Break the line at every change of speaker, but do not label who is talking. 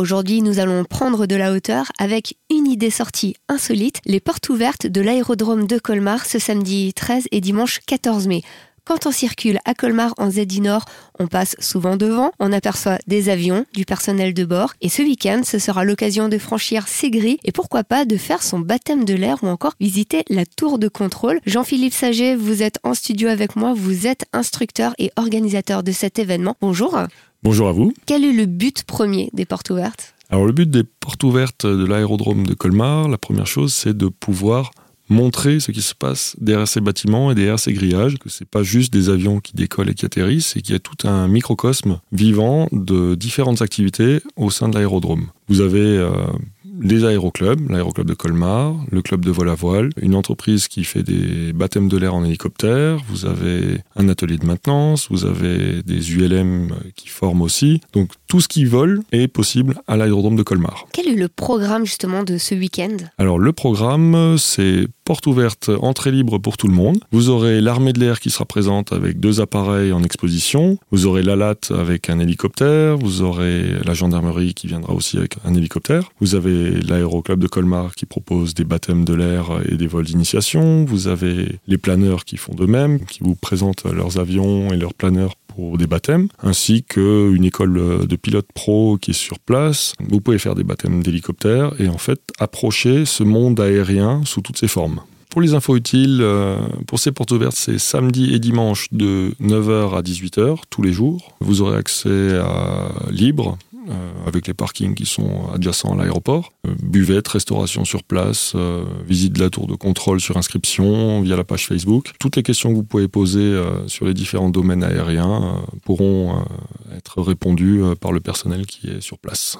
Aujourd'hui, nous allons prendre de la hauteur avec une idée sortie insolite, les portes ouvertes de l'aérodrome de Colmar ce samedi 13 et dimanche 14 mai. Quand on circule à Colmar en ZD Nord, on passe souvent devant, on aperçoit des avions, du personnel de bord, et ce week-end, ce sera l'occasion de franchir ces grilles et pourquoi pas de faire son baptême de l'air ou encore visiter la tour de contrôle. Jean-Philippe Saget, vous êtes en studio avec moi, vous êtes instructeur et organisateur de cet événement. Bonjour.
Bonjour à vous.
Quel est le but premier des portes ouvertes?
Alors le but des portes ouvertes de l'aérodrome de Colmar, la première chose, c'est de pouvoir montrer ce qui se passe derrière ces bâtiments et derrière ces grillages, que c'est pas juste des avions qui décollent et qui atterrissent, et qu'il y a tout un microcosme vivant de différentes activités au sein de l'aérodrome. Vous avez euh, les aéroclubs, l'aéroclub de Colmar, le club de vol à voile, une entreprise qui fait des baptêmes de l'air en hélicoptère, vous avez un atelier de maintenance, vous avez des ULM qui forment aussi. Donc tout ce qui vole est possible à l'aérodrome de Colmar.
Quel est le programme justement de ce week-end?
Alors le programme, c'est porte ouverte, entrée libre pour tout le monde. Vous aurez l'armée de l'air qui sera présente avec deux appareils en exposition. Vous aurez l'ALAT avec un hélicoptère. Vous aurez la gendarmerie qui viendra aussi avec un hélicoptère. Vous avez l'aéroclub de Colmar qui propose des baptêmes de l'air et des vols d'initiation. Vous avez les planeurs qui font de même, qui vous présentent leurs avions et leurs planeurs des baptêmes, ainsi qu'une école de pilotes pro qui est sur place. Vous pouvez faire des baptêmes d'hélicoptères et en fait approcher ce monde aérien sous toutes ses formes. Pour les infos utiles, euh, pour ces portes ouvertes, c'est samedi et dimanche de 9h à 18h tous les jours. Vous aurez accès à libre, avec les parkings qui sont adjacents à l'aéroport. Euh, buvette, restauration sur place, euh, visite de la tour de contrôle sur inscription via la page Facebook. Toutes les questions que vous pouvez poser sur les différents domaines aériens pourront être répondues par le personnel qui est sur place.